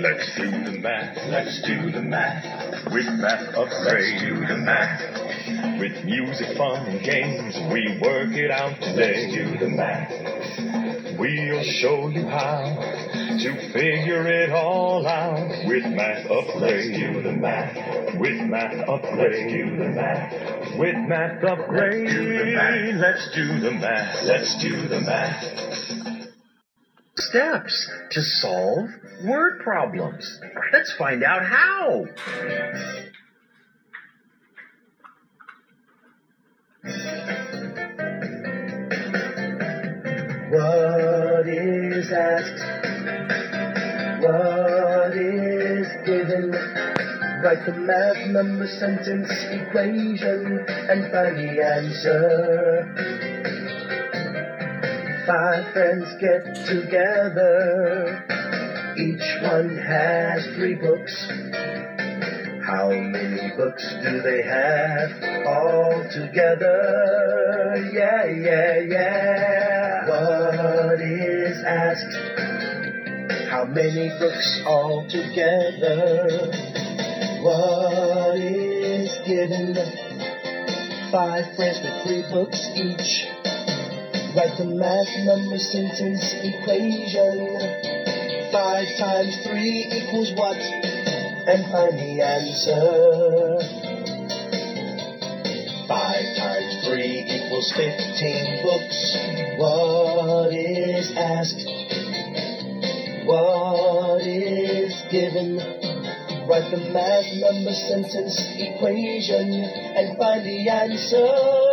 Let's do the math, let's do the math. With math upgrade, let's do the math. With music, fun, and games, we work it out today. Let's do the math. We'll show you how to figure it all out. With math upgrade, let's do the math. With math upgrade, let's do the math. With math upgrade, let's do the math. Let's do the math steps to solve word problems. Let's find out how. What is asked? What is given? Write the math number sentence equation and find the answer five friends get together. Each one has three books. How many books do they have all together? Yeah, yeah, yeah. What is asked? How many books all together? What is given? Five friends with three books each. Write the math number sentence equation. Five times three equals what? And find the answer. Five times three equals fifteen books. What is asked? What is given? Write the math number sentence equation and find the answer.